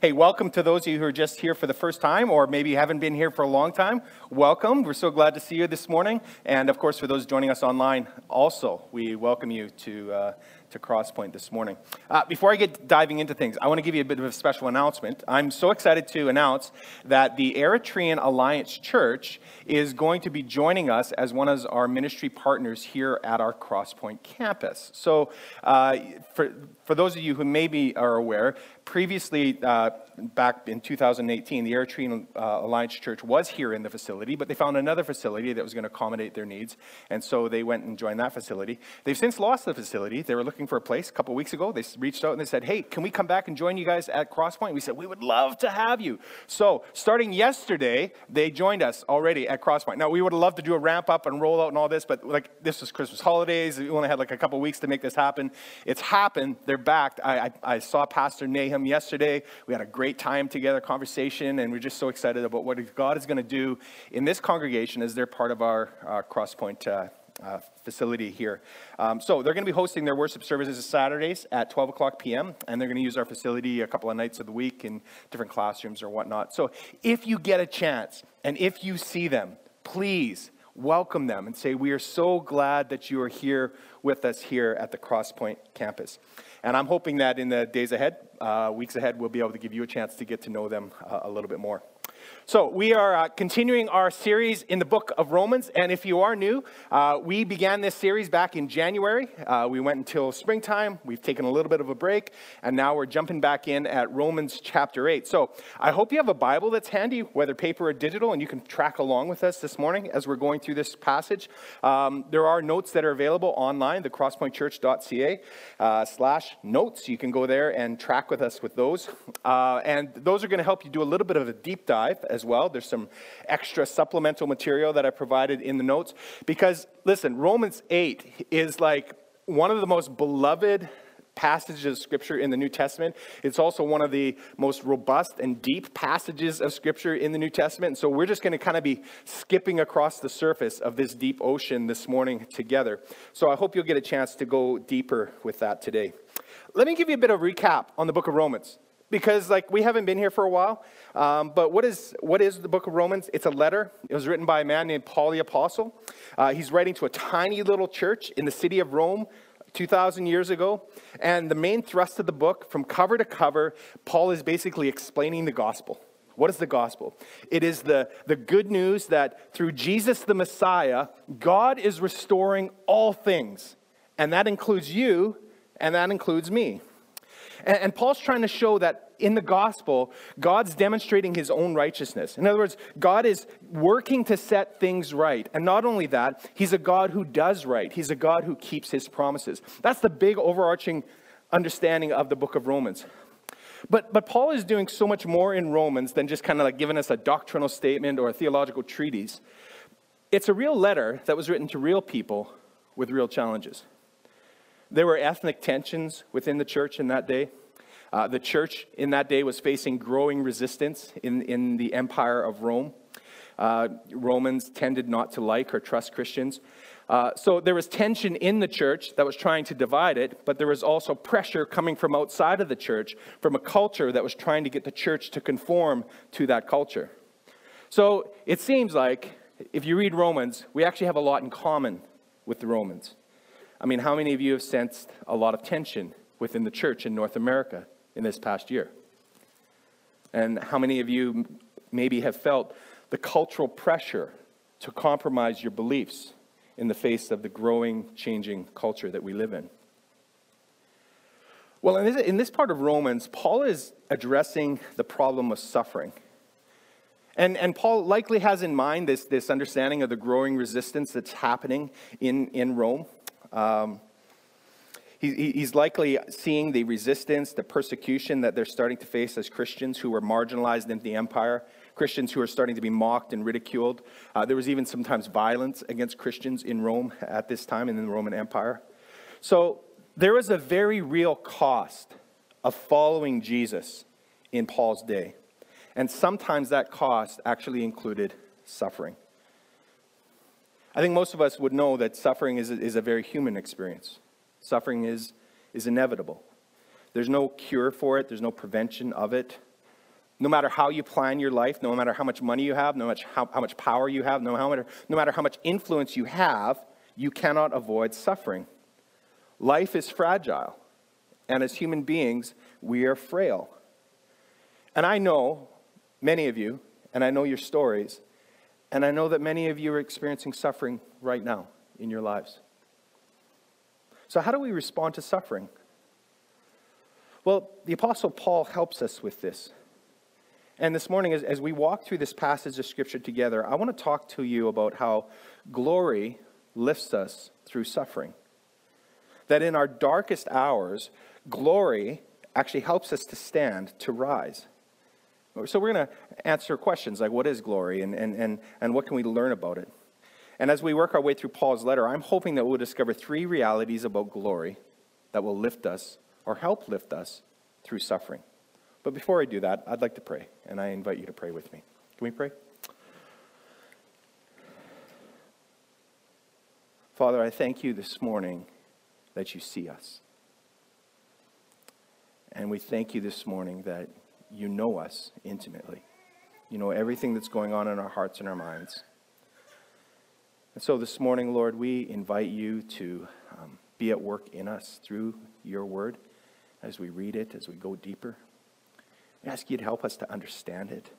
Hey, welcome to those of you who are just here for the first time or maybe haven't been here for a long time. Welcome. We're so glad to see you this morning. And of course, for those joining us online, also, we welcome you to. Uh, to Crosspoint this morning. Uh, before I get diving into things, I want to give you a bit of a special announcement. I'm so excited to announce that the Eritrean Alliance Church is going to be joining us as one of our ministry partners here at our Crosspoint campus. So, uh, for, for those of you who maybe are aware, previously, uh, back in 2018, the Eritrean uh, Alliance Church was here in the facility, but they found another facility that was going to accommodate their needs, and so they went and joined that facility. They've since lost the facility. They were looking for a place a couple weeks ago. They reached out and they said, Hey, can we come back and join you guys at Crosspoint? We said, We would love to have you. So, starting yesterday, they joined us already at Crosspoint. Now, we would loved to do a ramp up and roll out and all this, but like this was Christmas holidays. We only had like a couple weeks to make this happen. It's happened. They're back. I, I, I saw Pastor Nahum yesterday. We had a great time together, conversation, and we're just so excited about what God is going to do in this congregation as they're part of our, our Crosspoint uh, uh, facility here. Um, so they're going to be hosting their worship services Saturdays at 12 o'clock p.m., and they're going to use our facility a couple of nights of the week in different classrooms or whatnot. So if you get a chance and if you see them, please welcome them and say, We are so glad that you are here with us here at the Crosspoint campus. And I'm hoping that in the days ahead, uh, weeks ahead, we'll be able to give you a chance to get to know them uh, a little bit more. So, we are uh, continuing our series in the book of Romans. And if you are new, uh, we began this series back in January. Uh, we went until springtime. We've taken a little bit of a break. And now we're jumping back in at Romans chapter 8. So, I hope you have a Bible that's handy, whether paper or digital, and you can track along with us this morning as we're going through this passage. Um, there are notes that are available online, the crosspointchurch.ca uh, slash notes. You can go there and track with us with those. Uh, and those are going to help you do a little bit of a deep dive as well. There's some extra supplemental material that I provided in the notes. Because, listen, Romans 8 is like one of the most beloved passages of Scripture in the New Testament. It's also one of the most robust and deep passages of Scripture in the New Testament. And So we're just going to kind of be skipping across the surface of this deep ocean this morning together. So I hope you'll get a chance to go deeper with that today. Let me give you a bit of recap on the book of Romans because like we haven't been here for a while um, but what is what is the book of romans it's a letter it was written by a man named paul the apostle uh, he's writing to a tiny little church in the city of rome 2000 years ago and the main thrust of the book from cover to cover paul is basically explaining the gospel what is the gospel? It is the, the good news that through Jesus the Messiah, God is restoring all things. And that includes you, and that includes me. And, and Paul's trying to show that in the gospel, God's demonstrating his own righteousness. In other words, God is working to set things right. And not only that, he's a God who does right, he's a God who keeps his promises. That's the big overarching understanding of the book of Romans. But, but Paul is doing so much more in Romans than just kind of like giving us a doctrinal statement or a theological treatise. It's a real letter that was written to real people with real challenges. There were ethnic tensions within the church in that day. Uh, the church in that day was facing growing resistance in, in the empire of Rome. Uh, Romans tended not to like or trust Christians. Uh, so there was tension in the church that was trying to divide it, but there was also pressure coming from outside of the church, from a culture that was trying to get the church to conform to that culture. So it seems like if you read Romans, we actually have a lot in common with the Romans. I mean, how many of you have sensed a lot of tension within the church in North America in this past year? And how many of you maybe have felt the cultural pressure to compromise your beliefs in the face of the growing, changing culture that we live in? Well, in this, in this part of Romans, Paul is addressing the problem of suffering. And, and Paul likely has in mind this, this understanding of the growing resistance that's happening in, in Rome. Um, he, he's likely seeing the resistance, the persecution that they're starting to face as Christians who were marginalized in the empire, Christians who are starting to be mocked and ridiculed. Uh, there was even sometimes violence against Christians in Rome at this time in the Roman Empire. So there was a very real cost of following Jesus in Paul's day. And sometimes that cost actually included suffering. I think most of us would know that suffering is a, is a very human experience. Suffering is, is inevitable. There's no cure for it, there's no prevention of it. No matter how you plan your life, no matter how much money you have, no matter how, how much power you have, no matter, no matter how much influence you have, you cannot avoid suffering. Life is fragile, and as human beings, we are frail. And I know many of you, and I know your stories, and I know that many of you are experiencing suffering right now in your lives. So, how do we respond to suffering? Well, the Apostle Paul helps us with this. And this morning, as, as we walk through this passage of Scripture together, I want to talk to you about how glory lifts us through suffering. That in our darkest hours, glory actually helps us to stand, to rise. So we're going to answer questions like what is glory and, and, and, and what can we learn about it? And as we work our way through Paul's letter, I'm hoping that we'll discover three realities about glory that will lift us or help lift us through suffering. But before I do that, I'd like to pray, and I invite you to pray with me. Can we pray? Father, I thank you this morning that you see us. And we thank you this morning that you know us intimately. You know everything that's going on in our hearts and our minds. And so this morning, Lord, we invite you to um, be at work in us through your word as we read it, as we go deeper. We ask you to help us to understand it.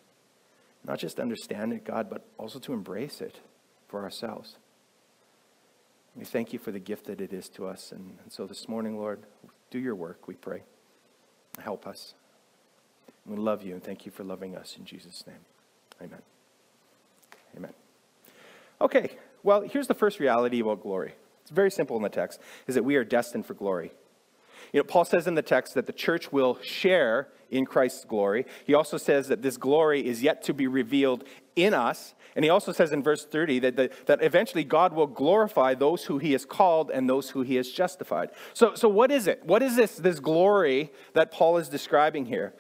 Not just understand it, God, but also to embrace it for ourselves. We thank you for the gift that it is to us. And, and so this morning, Lord, do your work, we pray. Help us. We love you and thank you for loving us in Jesus' name. Amen. Amen. Okay, well, here's the first reality about glory. It's very simple in the text, is that we are destined for glory. You know, Paul says in the text that the church will share in Christ's glory. He also says that this glory is yet to be revealed in us. And he also says in verse 30 that, the, that eventually God will glorify those who he has called and those who he has justified. So, so what is it? What is this, this glory that Paul is describing here?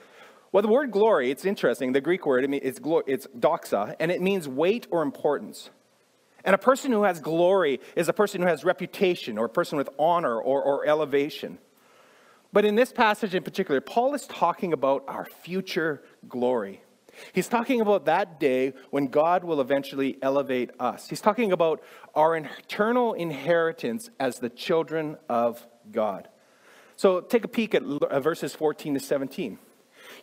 Well, the word glory, it's interesting. The Greek word, it's, it's doxa, and it means weight or importance. And a person who has glory is a person who has reputation or a person with honor or, or elevation. But in this passage in particular, Paul is talking about our future glory. He's talking about that day when God will eventually elevate us. He's talking about our eternal inheritance as the children of God. So take a peek at uh, verses 14 to 17.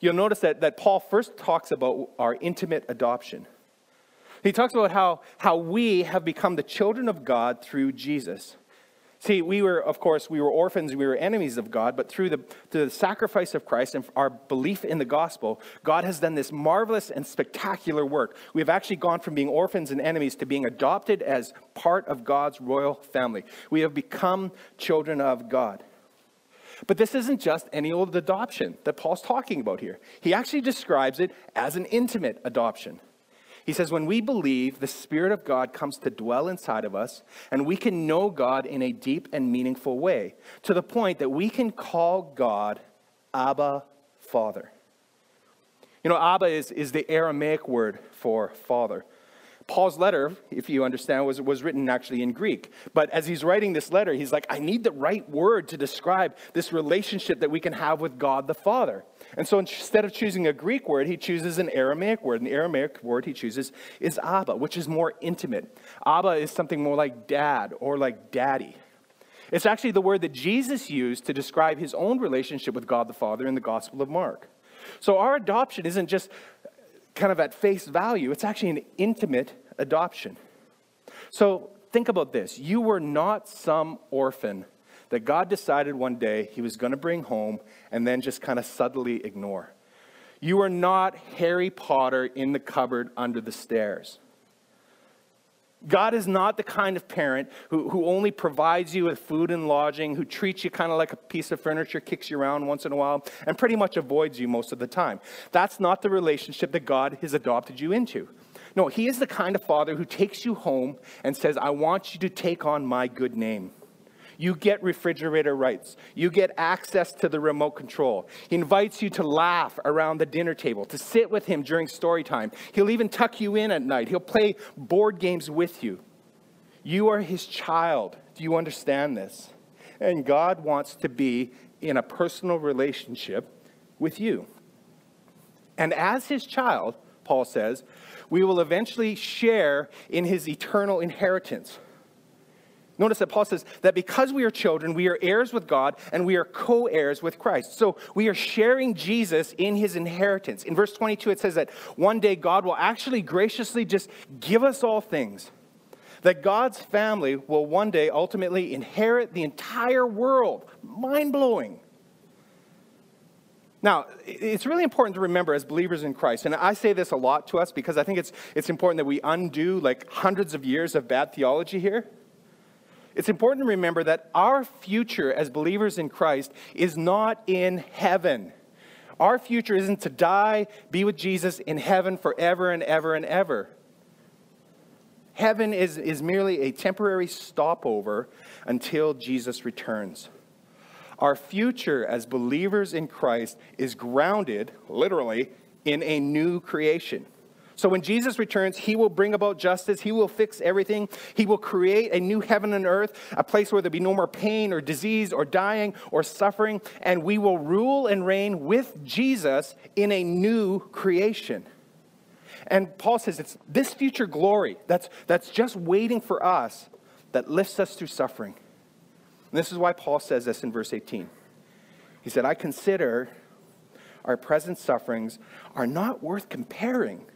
You'll notice that, that Paul first talks about our intimate adoption. He talks about how, how we have become the children of God through Jesus. See, we were, of course, we were orphans, we were enemies of God, but through the, through the sacrifice of Christ and our belief in the gospel, God has done this marvelous and spectacular work. We have actually gone from being orphans and enemies to being adopted as part of God's royal family. We have become children of God. But this isn't just any old adoption that Paul's talking about here. He actually describes it as an intimate adoption. He says, when we believe, the Spirit of God comes to dwell inside of us, and we can know God in a deep and meaningful way, to the point that we can call God Abba, Father. You know, Abba is, is the Aramaic word for father. Paul's letter, if you understand, was, was written actually in Greek. But as he's writing this letter, he's like, I need the right word to describe this relationship that we can have with God the Father. And so instead of choosing a Greek word, he chooses an Aramaic word. And the Aramaic word he chooses is Abba, which is more intimate. Abba is something more like dad or like daddy. It's actually the word that Jesus used to describe his own relationship with God the Father in the Gospel of Mark. So our adoption isn't just kind of at face value, it's actually an intimate adoption. So think about this you were not some orphan that God decided one day he was going to bring home and then just kind of subtly ignore. You are not Harry Potter in the cupboard under the stairs. God is not the kind of parent who, who only provides you with food and lodging, who treats you kind of like a piece of furniture, kicks you around once in a while, and pretty much avoids you most of the time. That's not the relationship that God has adopted you into. No, He is the kind of father who takes you home and says, I want you to take on my good name. You get refrigerator rights. You get access to the remote control. He invites you to laugh around the dinner table, to sit with him during story time. He'll even tuck you in at night. He'll play board games with you. You are his child. Do you understand this? And God wants to be in a personal relationship with you. And as his child, Paul says, we will eventually share in his eternal inheritance. Notice that Paul says that because we are children, we are heirs with God and we are co heirs with Christ. So we are sharing Jesus in his inheritance. In verse 22, it says that one day God will actually graciously just give us all things. That God's family will one day ultimately inherit the entire world. Mind blowing. Now, it's really important to remember as believers in Christ, and I say this a lot to us because I think it's, it's important that we undo like hundreds of years of bad theology here. It's important to remember that our future as believers in Christ is not in heaven. Our future isn't to die, be with Jesus in heaven forever and ever and ever. Heaven is, is merely a temporary stopover until Jesus returns. Our future as believers in Christ is grounded, literally, in a new creation. So when Jesus returns, he will bring about justice. He will fix everything. He will create a new heaven and earth, a place where there be no more pain or disease or dying or suffering. And we will rule and reign with Jesus in a new creation. And Paul says it's this future glory that's, that's just waiting for us that lifts us through suffering. And this is why Paul says this in verse 18. He said, I consider our present sufferings are not worth comparing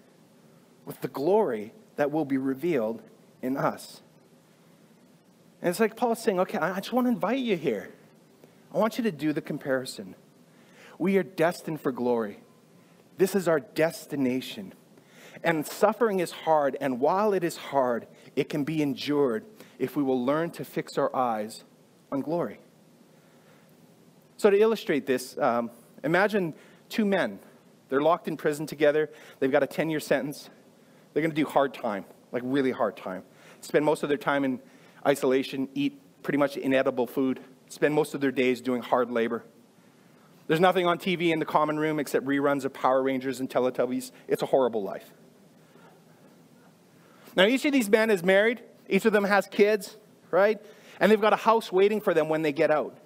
with the glory that will be revealed in us. And it's like Paul's saying, okay, I just want to invite you here. I want you to do the comparison. We are destined for glory. This is our destination. And suffering is hard, and while it is hard, it can be endured if we will learn to fix our eyes on glory. So, to illustrate this, um, imagine two men. They're locked in prison together, they've got a 10 year sentence. They're going to do hard time, like really hard time. Spend most of their time in isolation, eat pretty much inedible food, spend most of their days doing hard labor. There's nothing on TV in the common room except reruns of Power Rangers and Teletubbies. It's a horrible life. Now, each of these men is married, each of them has kids, right? And they've got a house waiting for them when they get out.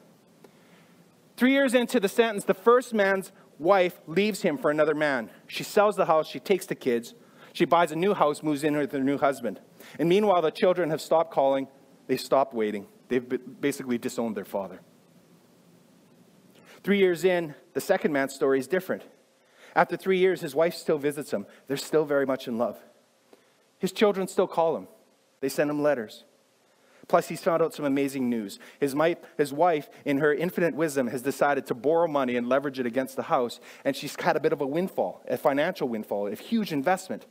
Three years into the sentence, the first man's wife leaves him for another man. She sells the house, she takes the kids, she buys a new house, moves in with her new husband. And meanwhile, the children have stopped calling, they've stopped waiting. They've basically disowned their father. Three years in, the second man's story is different. After three years, his wife still visits him. They're still very much in love. His children still call him, they send him letters. Plus, he's found out some amazing news. His, his wife, in her infinite wisdom, has decided to borrow money and leverage it against the house, and she's had a bit of a windfall, a financial windfall, a huge investment.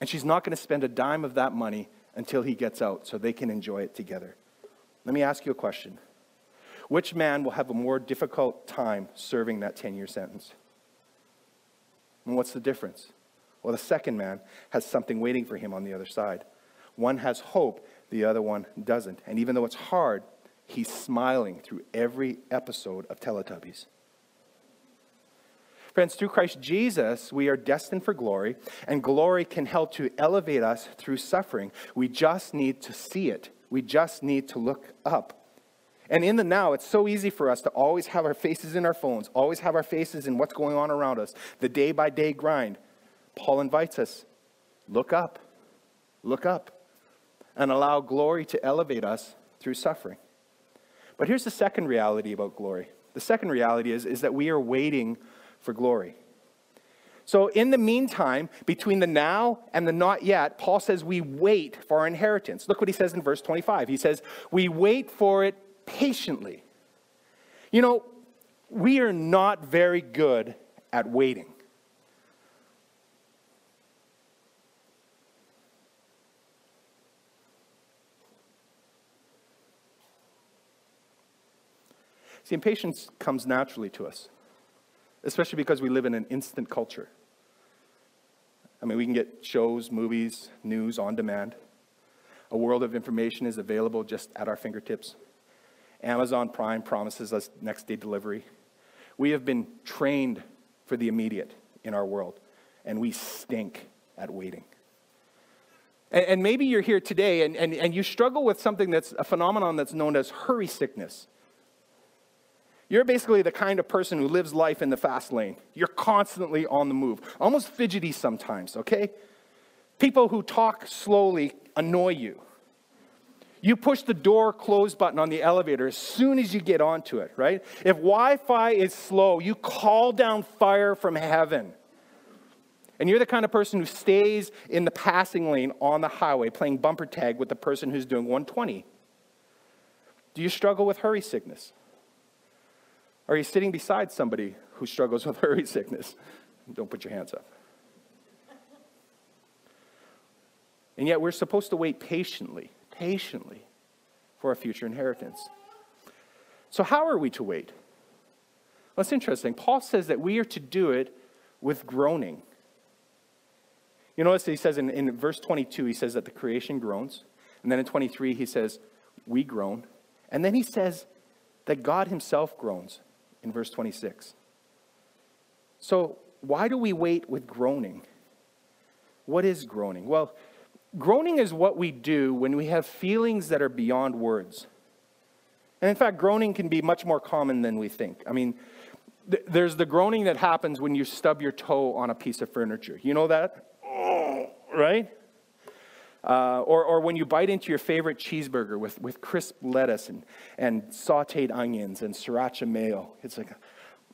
And she's not going to spend a dime of that money until he gets out so they can enjoy it together. Let me ask you a question Which man will have a more difficult time serving that 10 year sentence? And what's the difference? Well, the second man has something waiting for him on the other side. One has hope, the other one doesn't. And even though it's hard, he's smiling through every episode of Teletubbies. Friends, through Christ Jesus, we are destined for glory, and glory can help to elevate us through suffering. We just need to see it, we just need to look up. And in the now, it's so easy for us to always have our faces in our phones, always have our faces in what's going on around us, the day by day grind. Paul invites us look up, look up, and allow glory to elevate us through suffering. But here's the second reality about glory. The second reality is, is that we are waiting for glory. So, in the meantime, between the now and the not yet, Paul says we wait for our inheritance. Look what he says in verse 25. He says, We wait for it patiently. You know, we are not very good at waiting. See, impatience comes naturally to us especially because we live in an instant culture. I mean, we can get shows, movies, news on demand. A world of information is available just at our fingertips. Amazon Prime promises us next day delivery. We have been trained for the immediate in our world, and we stink at waiting. And, and maybe you're here today and, and, and you struggle with something that's a phenomenon that's known as hurry sickness. You're basically the kind of person who lives life in the fast lane. You're constantly on the move, almost fidgety sometimes, okay? People who talk slowly annoy you. You push the door close button on the elevator as soon as you get onto it, right? If Wi Fi is slow, you call down fire from heaven. And you're the kind of person who stays in the passing lane on the highway playing bumper tag with the person who's doing 120. Do you struggle with hurry sickness? Are you sitting beside somebody who struggles with hurry sickness? Don't put your hands up. And yet we're supposed to wait patiently, patiently for a future inheritance. So, how are we to wait? Well, it's interesting. Paul says that we are to do it with groaning. You notice he says in, in verse 22, he says that the creation groans. And then in 23, he says, we groan. And then he says that God himself groans in verse 26. So, why do we wait with groaning? What is groaning? Well, groaning is what we do when we have feelings that are beyond words. And in fact, groaning can be much more common than we think. I mean, th- there's the groaning that happens when you stub your toe on a piece of furniture. You know that? right? Uh, or, or when you bite into your favorite cheeseburger with, with crisp lettuce and, and sauteed onions and sriracha mayo. It's like,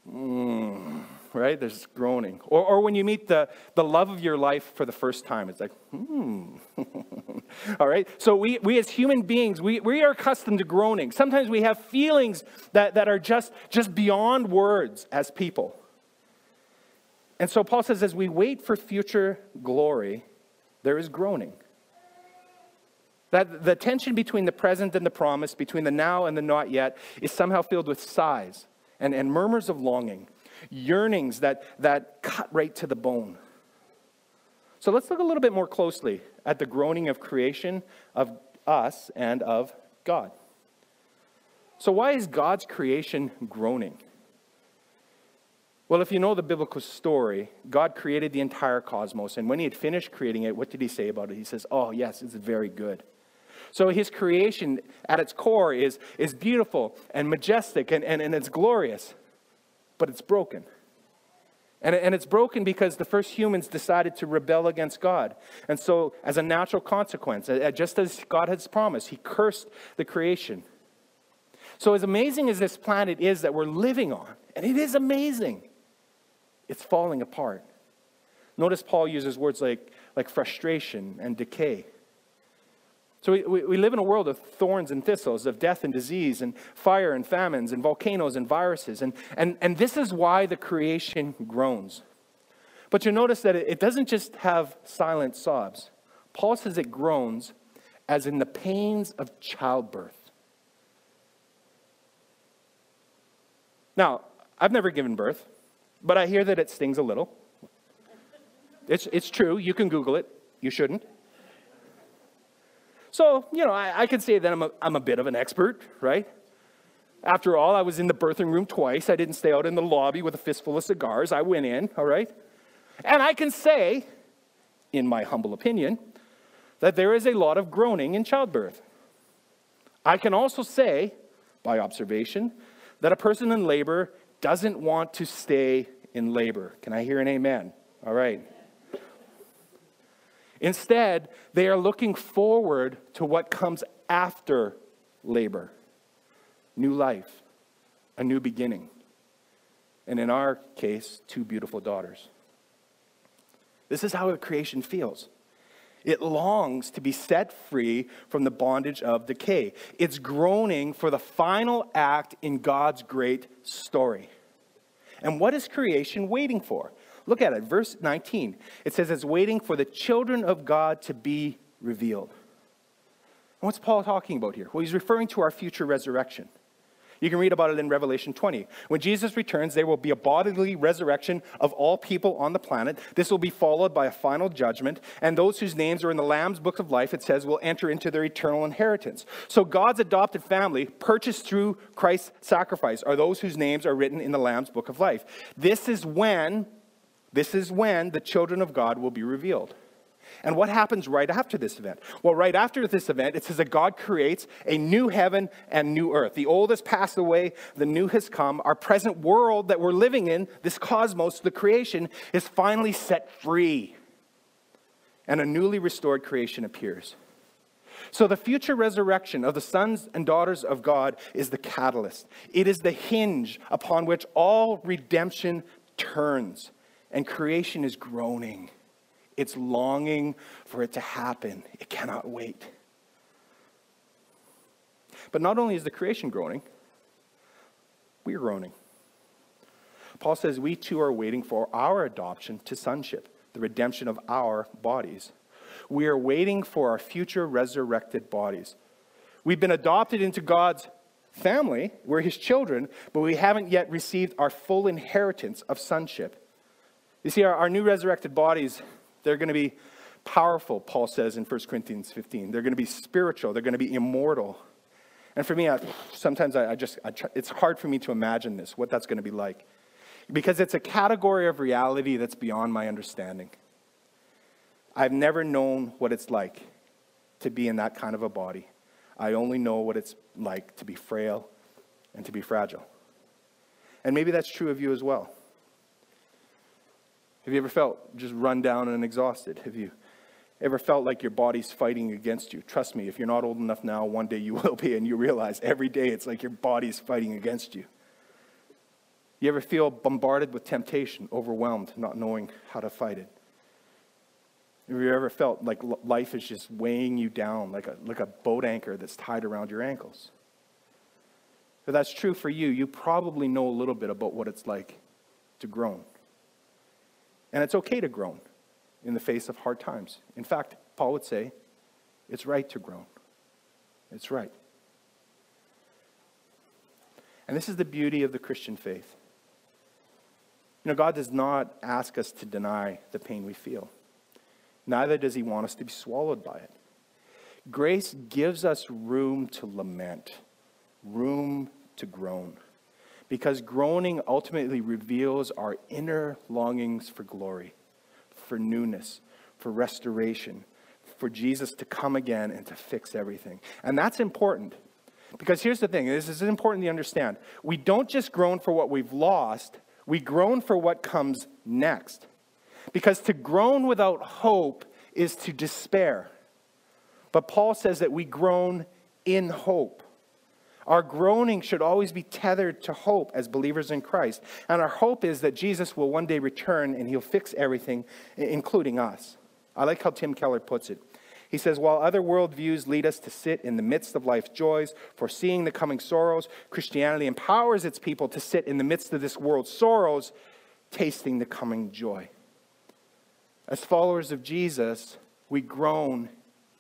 mm, right? There's groaning. Or, or when you meet the, the love of your life for the first time, it's like, hmm. All right? So we, we as human beings, we, we are accustomed to groaning. Sometimes we have feelings that, that are just, just beyond words as people. And so Paul says, as we wait for future glory, there is groaning. That the tension between the present and the promise, between the now and the not yet, is somehow filled with sighs and, and murmurs of longing, yearnings that, that cut right to the bone. So let's look a little bit more closely at the groaning of creation, of us, and of God. So, why is God's creation groaning? Well, if you know the biblical story, God created the entire cosmos, and when he had finished creating it, what did he say about it? He says, Oh, yes, it's very good. So his creation at its core is, is beautiful and majestic and, and, and it's glorious, but it's broken. And, and it's broken because the first humans decided to rebel against God. And so, as a natural consequence, just as God has promised, he cursed the creation. So, as amazing as this planet is that we're living on, and it is amazing, it's falling apart. Notice Paul uses words like, like frustration and decay. So we, we, live in a world of thorns and thistles, of death and disease, and fire and famines, and volcanoes and viruses. And, and, and this is why the creation groans. But you notice that it, it doesn't just have silent sobs. Paul says it groans as in the pains of childbirth. Now, I've never given birth but I hear that it stings a little. It's, it's true. You can Google it. You shouldn't. So, you know, I, I can say that I'm a, I'm a bit of an expert, right? After all, I was in the birthing room twice. I didn't stay out in the lobby with a fistful of cigars. I went in, all right? And I can say, in my humble opinion, that there is a lot of groaning in childbirth. I can also say, by observation, that a person in labor doesn't want to stay in labor. Can I hear an amen? All right. Instead, they are looking forward to what comes after labor new life, a new beginning. And in our case, two beautiful daughters. This is how creation feels. It longs to be set free from the bondage of decay. It's groaning for the final act in God's great story. And what is creation waiting for? Look at it, verse 19. It says it's waiting for the children of God to be revealed. And what's Paul talking about here? Well, he's referring to our future resurrection. You can read about it in Revelation 20. When Jesus returns, there will be a bodily resurrection of all people on the planet. This will be followed by a final judgment, and those whose names are in the Lamb's book of life, it says, will enter into their eternal inheritance. So God's adopted family, purchased through Christ's sacrifice, are those whose names are written in the Lamb's book of life. This is when, this is when the children of God will be revealed. And what happens right after this event? Well, right after this event, it says that God creates a new heaven and new earth. The old has passed away, the new has come. Our present world that we're living in, this cosmos, the creation, is finally set free. And a newly restored creation appears. So, the future resurrection of the sons and daughters of God is the catalyst. It is the hinge upon which all redemption turns, and creation is groaning. It's longing for it to happen. It cannot wait. But not only is the creation groaning, we're groaning. Paul says we too are waiting for our adoption to sonship, the redemption of our bodies. We are waiting for our future resurrected bodies. We've been adopted into God's family, we're his children, but we haven't yet received our full inheritance of sonship. You see, our, our new resurrected bodies they're going to be powerful, Paul says in 1 Corinthians 15. They're going to be spiritual, they're going to be immortal. And for me, I, sometimes I, I just, I try, it's hard for me to imagine this, what that's going to be like. Because it's a category of reality that's beyond my understanding. I've never known what it's like to be in that kind of a body. I only know what it's like to be frail and to be fragile. And maybe that's true of you as well. Have you ever felt just run down and exhausted? Have you ever felt like your body's fighting against you? Trust me, if you're not old enough now, one day you will be, and you realize every day it's like your body's fighting against you. You ever feel bombarded with temptation, overwhelmed, not knowing how to fight it? Have you ever felt like life is just weighing you down like a, like a boat anchor that's tied around your ankles? If that's true for you, you probably know a little bit about what it's like to groan. And it's okay to groan in the face of hard times. In fact, Paul would say, it's right to groan. It's right. And this is the beauty of the Christian faith. You know, God does not ask us to deny the pain we feel, neither does He want us to be swallowed by it. Grace gives us room to lament, room to groan because groaning ultimately reveals our inner longings for glory, for newness, for restoration, for Jesus to come again and to fix everything. And that's important because here's the thing this is important to understand. We don't just groan for what we've lost, we groan for what comes next. Because to groan without hope is to despair. But Paul says that we groan in hope. Our groaning should always be tethered to hope as believers in Christ. And our hope is that Jesus will one day return and he'll fix everything, including us. I like how Tim Keller puts it. He says, while other worldviews lead us to sit in the midst of life's joys, foreseeing the coming sorrows, Christianity empowers its people to sit in the midst of this world's sorrows, tasting the coming joy. As followers of Jesus, we groan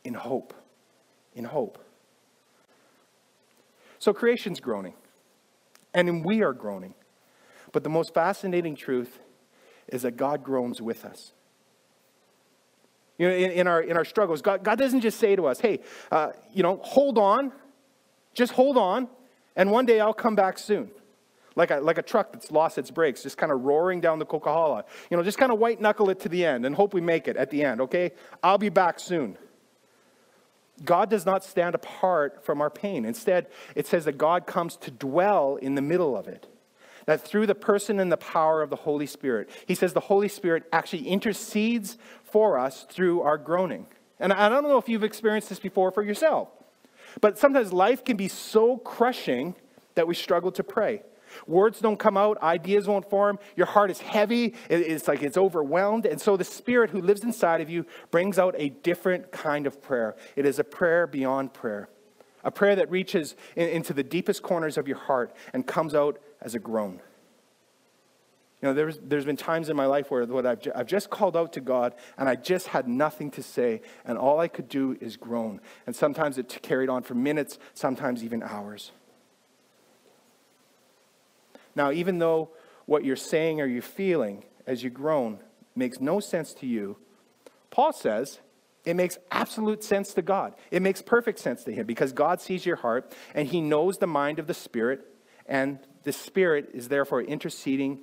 in hope. In hope. So creation's groaning, and we are groaning. But the most fascinating truth is that God groans with us. You know, in, in, our, in our struggles, God, God doesn't just say to us, hey, uh, you know, hold on, just hold on, and one day I'll come back soon. Like a, like a truck that's lost its brakes, just kind of roaring down the Coquihalla. You know, just kind of white knuckle it to the end and hope we make it at the end, okay? I'll be back soon. God does not stand apart from our pain. Instead, it says that God comes to dwell in the middle of it. That through the person and the power of the Holy Spirit, he says the Holy Spirit actually intercedes for us through our groaning. And I don't know if you've experienced this before for yourself, but sometimes life can be so crushing that we struggle to pray. Words don't come out, ideas won't form, your heart is heavy, it's like it's overwhelmed. And so the Spirit who lives inside of you brings out a different kind of prayer. It is a prayer beyond prayer, a prayer that reaches in, into the deepest corners of your heart and comes out as a groan. You know, there's, there's been times in my life where what I've, I've just called out to God and I just had nothing to say, and all I could do is groan. And sometimes it carried on for minutes, sometimes even hours. Now, even though what you're saying or you're feeling as you groan makes no sense to you, Paul says it makes absolute sense to God. It makes perfect sense to him because God sees your heart and he knows the mind of the Spirit, and the Spirit is therefore interceding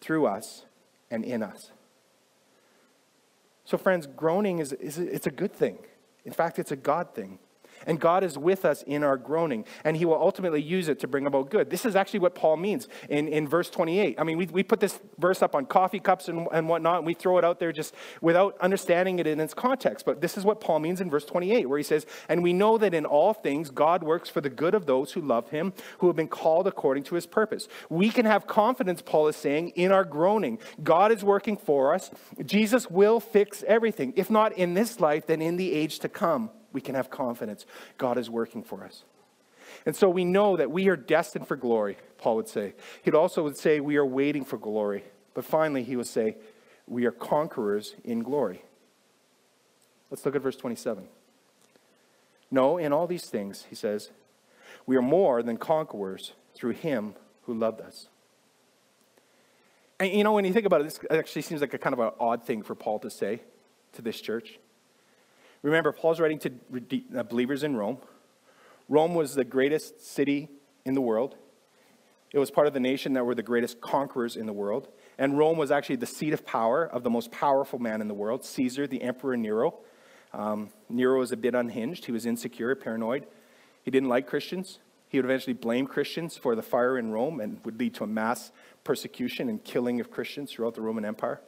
through us and in us. So, friends, groaning is, is it's a good thing. In fact, it's a God thing. And God is with us in our groaning, and He will ultimately use it to bring about good. This is actually what Paul means in, in verse 28. I mean, we, we put this verse up on coffee cups and, and whatnot, and we throw it out there just without understanding it in its context. But this is what Paul means in verse 28, where he says, And we know that in all things God works for the good of those who love Him, who have been called according to His purpose. We can have confidence, Paul is saying, in our groaning. God is working for us. Jesus will fix everything, if not in this life, then in the age to come we can have confidence. God is working for us. And so we know that we are destined for glory, Paul would say. He'd also would say we are waiting for glory. But finally, he would say we are conquerors in glory. Let's look at verse 27. No, in all these things, he says, we are more than conquerors through him who loved us. And you know, when you think about it, this actually seems like a kind of an odd thing for Paul to say to this church. Remember, Paul's writing to uh, believers in Rome. Rome was the greatest city in the world. It was part of the nation that were the greatest conquerors in the world. And Rome was actually the seat of power of the most powerful man in the world, Caesar, the Emperor Nero. Um, Nero was a bit unhinged. He was insecure, paranoid. He didn't like Christians. He would eventually blame Christians for the fire in Rome and would lead to a mass persecution and killing of Christians throughout the Roman Empire.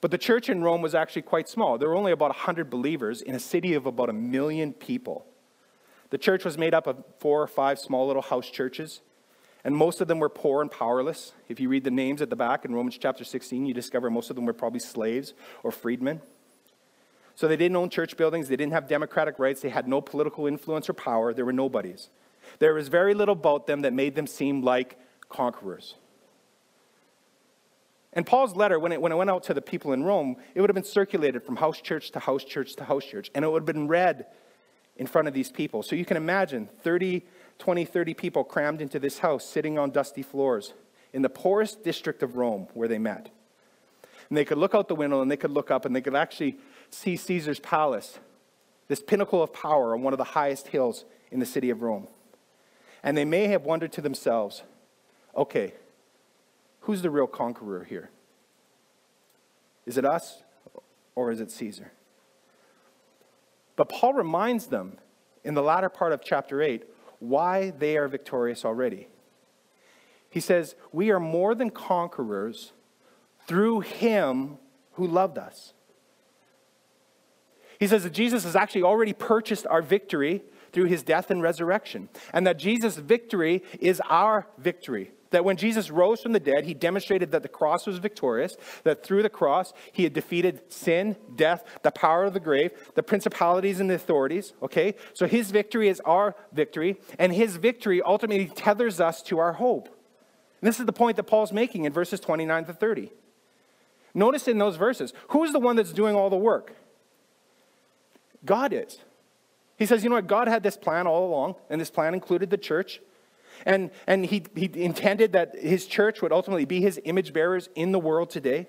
But the church in Rome was actually quite small. There were only about 100 believers in a city of about a million people. The church was made up of four or five small little house churches, and most of them were poor and powerless. If you read the names at the back in Romans chapter 16, you discover most of them were probably slaves or freedmen. So they didn't own church buildings, they didn't have democratic rights, they had no political influence or power, there were nobodies. There was very little about them that made them seem like conquerors. And Paul's letter, when it, when it went out to the people in Rome, it would have been circulated from house church to house church to house church, and it would have been read in front of these people. So you can imagine 30, 20, 30 people crammed into this house, sitting on dusty floors in the poorest district of Rome where they met. And they could look out the window and they could look up and they could actually see Caesar's palace, this pinnacle of power on one of the highest hills in the city of Rome. And they may have wondered to themselves, okay, Who's the real conqueror here? Is it us or is it Caesar? But Paul reminds them in the latter part of chapter 8 why they are victorious already. He says, We are more than conquerors through him who loved us. He says that Jesus has actually already purchased our victory through his death and resurrection, and that Jesus' victory is our victory. That when Jesus rose from the dead, he demonstrated that the cross was victorious, that through the cross, he had defeated sin, death, the power of the grave, the principalities and the authorities. Okay? So his victory is our victory, and his victory ultimately tethers us to our hope. And this is the point that Paul's making in verses 29 to 30. Notice in those verses, who's the one that's doing all the work? God is. He says, you know what? God had this plan all along, and this plan included the church. And, and he, he intended that his church would ultimately be his image bearers in the world today.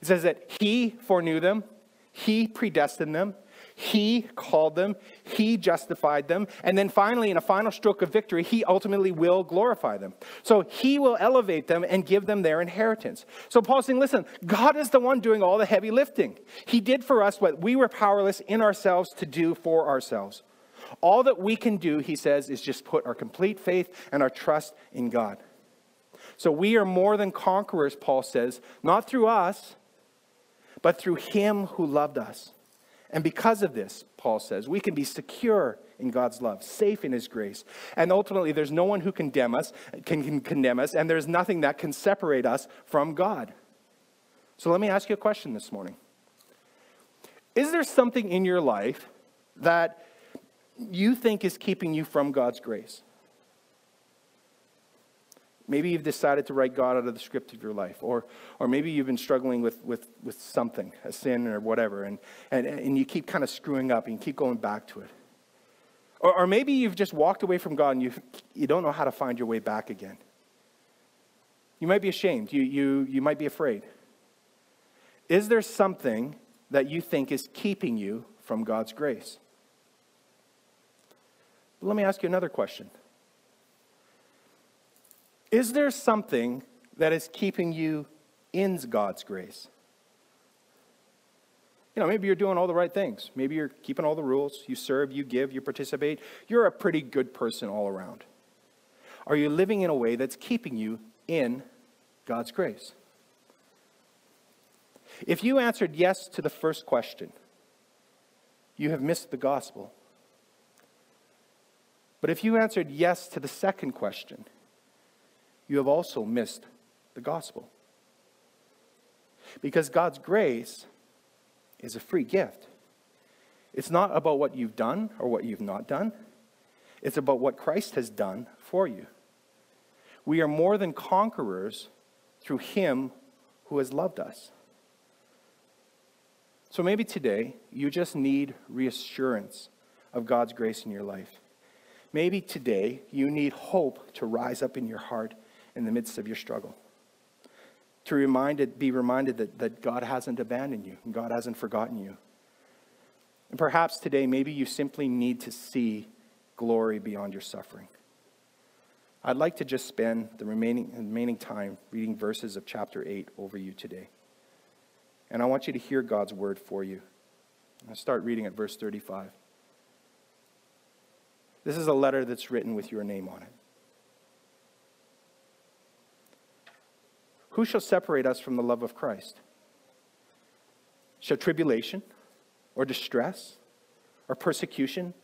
It says that he foreknew them, he predestined them, he called them, he justified them, and then finally, in a final stroke of victory, he ultimately will glorify them. So he will elevate them and give them their inheritance. So Paul's saying, listen, God is the one doing all the heavy lifting. He did for us what we were powerless in ourselves to do for ourselves. All that we can do, he says, is just put our complete faith and our trust in God. So we are more than conquerors, Paul says, not through us, but through him who loved us. And because of this, Paul says, we can be secure in God's love, safe in his grace. And ultimately, there's no one who condemn us, can, can condemn us, and there's nothing that can separate us from God. So let me ask you a question this morning. Is there something in your life that you think is keeping you from God's grace. Maybe you've decided to write God out of the script of your life, or, or maybe you've been struggling with, with, with something, a sin or whatever, and, and, and you keep kind of screwing up and you keep going back to it. Or, or maybe you've just walked away from God and you, you don't know how to find your way back again. You might be ashamed. You, you, you might be afraid. Is there something that you think is keeping you from God's grace? But let me ask you another question. Is there something that is keeping you in God's grace? You know, maybe you're doing all the right things. Maybe you're keeping all the rules. You serve, you give, you participate. You're a pretty good person all around. Are you living in a way that's keeping you in God's grace? If you answered yes to the first question, you have missed the gospel. But if you answered yes to the second question, you have also missed the gospel. Because God's grace is a free gift. It's not about what you've done or what you've not done, it's about what Christ has done for you. We are more than conquerors through Him who has loved us. So maybe today you just need reassurance of God's grace in your life. Maybe today you need hope to rise up in your heart in the midst of your struggle. To reminded, be reminded that, that God hasn't abandoned you and God hasn't forgotten you. And perhaps today, maybe you simply need to see glory beyond your suffering. I'd like to just spend the remaining, remaining time reading verses of chapter 8 over you today. And I want you to hear God's word for you. I'll start reading at verse 35. This is a letter that's written with your name on it. Who shall separate us from the love of Christ? Shall tribulation, or distress, or persecution,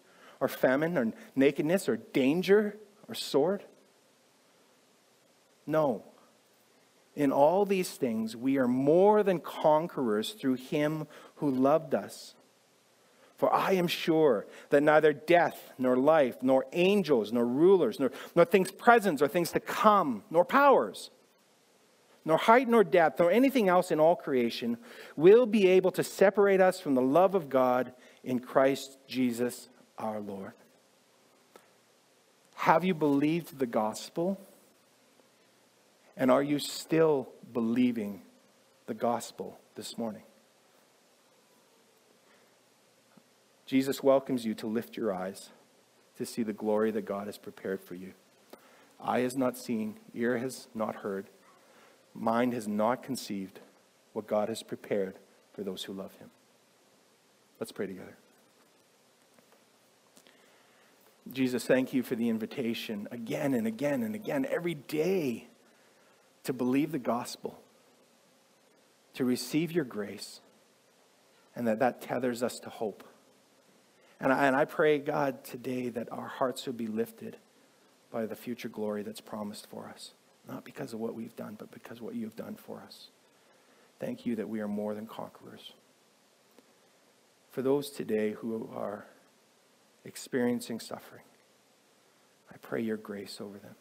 or famine, or nakedness, or danger, or sword? No. In all these things, we are more than conquerors through him who loved us. For I am sure that neither death, nor life, nor angels, nor rulers, nor, nor things present or things to come, nor powers, nor height nor depth, nor anything else in all creation will be able to separate us from the love of God in Christ Jesus our Lord. Have you believed the gospel? And are you still believing the gospel this morning? Jesus welcomes you to lift your eyes to see the glory that God has prepared for you. Eye has not seen, ear has not heard mind has not conceived what God has prepared for those who love him. Let's pray together. Jesus, thank you for the invitation again and again and again, every day, to believe the gospel, to receive your grace, and that that tethers us to hope. And I, and I pray, God, today that our hearts would be lifted by the future glory that's promised for us. Not because of what we've done, but because of what you've done for us. Thank you that we are more than conquerors. For those today who are experiencing suffering, I pray your grace over them.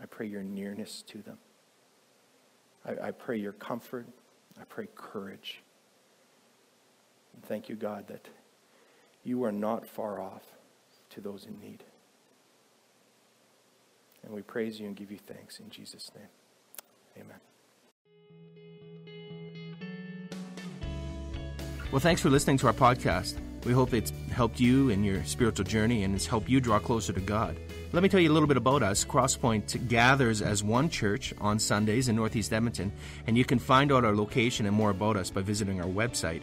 I pray your nearness to them. I, I pray your comfort. I pray courage. And thank you, God, that you are not far off to those in need. And we praise you and give you thanks in Jesus' name. Amen. Well, thanks for listening to our podcast. We hope it's helped you in your spiritual journey and it's helped you draw closer to God. Let me tell you a little bit about us. Crosspoint gathers as one church on Sundays in Northeast Edmonton, and you can find out our location and more about us by visiting our website,